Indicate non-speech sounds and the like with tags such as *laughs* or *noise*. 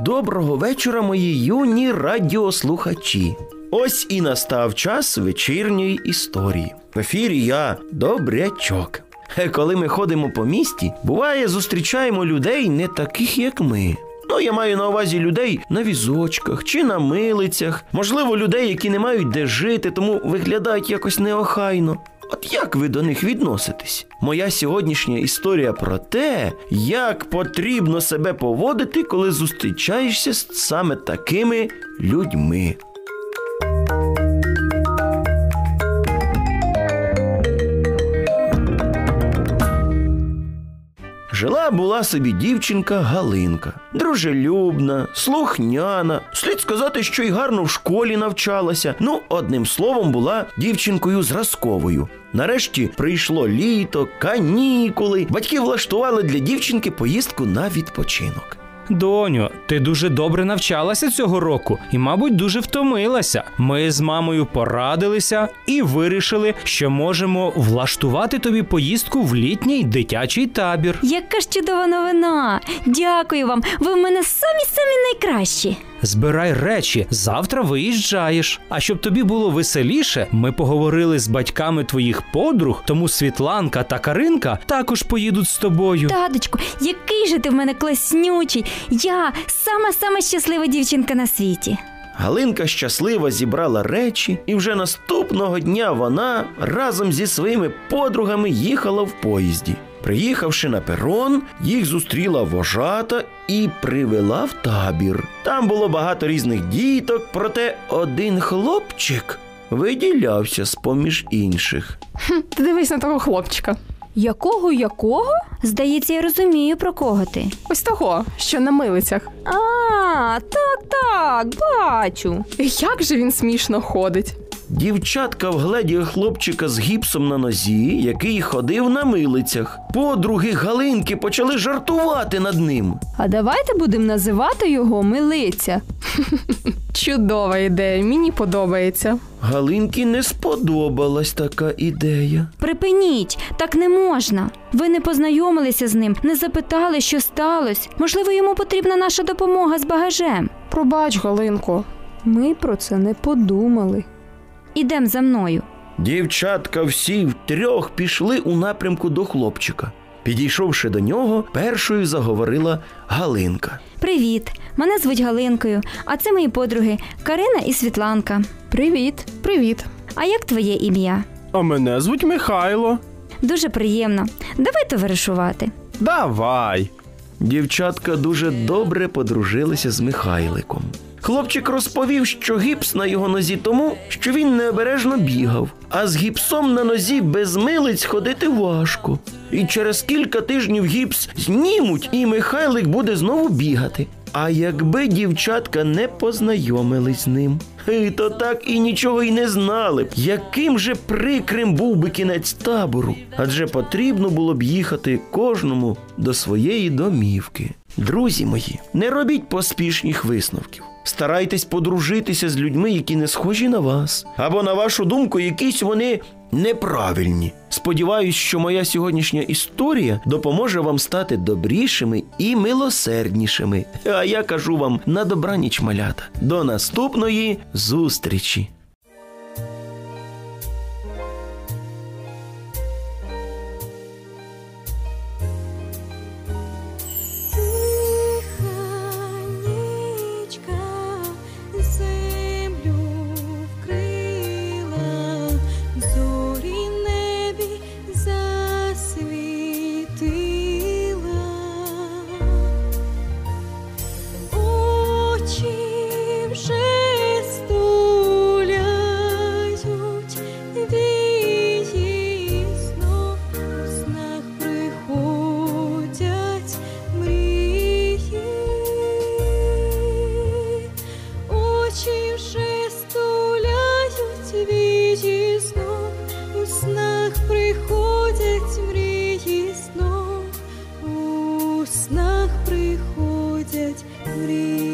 Доброго вечора, мої юні радіослухачі. Ось і настав час вечірньої історії. В ефірі я добрячок. Е, Коли ми ходимо по місті, буває, зустрічаємо людей не таких, як ми. Ну, я маю на увазі людей на візочках чи на милицях, можливо, людей, які не мають де жити, тому виглядають якось неохайно. От як ви до них відноситесь? Моя сьогоднішня історія про те, як потрібно себе поводити, коли зустрічаєшся з саме такими людьми. Жила була собі дівчинка Галинка, дружелюбна, слухняна. Слід сказати, що й гарно в школі навчалася. Ну, одним словом, була дівчинкою зразковою. Нарешті прийшло літо, канікули. Батьки влаштували для дівчинки поїздку на відпочинок. Доню, ти дуже добре навчалася цього року і, мабуть, дуже втомилася. Ми з мамою порадилися і вирішили, що можемо влаштувати тобі поїздку в літній дитячий табір. Яка ж чудова новина! Дякую вам! Ви в мене самі самі найкращі. Збирай речі, завтра виїжджаєш. А щоб тобі було веселіше, ми поговорили з батьками твоїх подруг, тому Світланка та Каринка також поїдуть з тобою. Таточку, який же ти в мене класнючий! Я сама сама щаслива дівчинка на світі. Галинка щасливо зібрала речі, і вже наступного дня вона разом зі своїми подругами їхала в поїзді. Приїхавши на перон, їх зустріла вожата і привела в табір. Там було багато різних діток, проте один хлопчик виділявся з поміж інших. Ти дивись на того хлопчика. Якого якого? Здається, я розумію, про кого ти. Ось того, що на милицях. А, так, так, бачу. Як же він смішно ходить. Дівчатка вгледіли хлопчика з гіпсом на нозі, який ходив на милицях. Подруги Галинки почали жартувати над ним. А давайте будемо називати його милиця. *laughs* Чудова ідея, мені подобається. Галинки не сподобалась така ідея. Припиніть, так не можна. Ви не познайомилися з ним, не запитали, що сталося. Можливо, йому потрібна наша допомога з багажем. Пробач, Галинко. Ми про це не подумали. Ідем за мною. Дівчатка всі втрьох пішли у напрямку до хлопчика. Підійшовши до нього, першою заговорила Галинка. Привіт, мене звуть Галинкою, а це мої подруги Карина і Світланка. Привіт, привіт. А як твоє ім'я? А мене звуть Михайло. Дуже приємно. Давай товаришувати. Давай. Дівчатка дуже добре подружилися з Михайликом. Хлопчик розповів, що гіпс на його нозі тому, що він необережно бігав, а з гіпсом на нозі без милиць ходити важко. І через кілька тижнів гіпс знімуть, і Михайлик буде знову бігати. А якби дівчатка не познайомились з ним, то так і нічого й не знали б, яким же прикрим був би кінець табору, адже потрібно було б їхати кожному до своєї домівки. Друзі мої, не робіть поспішних висновків. Старайтесь подружитися з людьми, які не схожі на вас, або на вашу думку, якісь вони неправильні. Сподіваюсь, що моя сьогоднішня історія допоможе вам стати добрішими і милосерднішими. А я кажу вам на добраніч, малята. До наступної зустрічі! Почивши, стуляють вічі снов, у снах приходять мрії снов, у снах приходять мрії.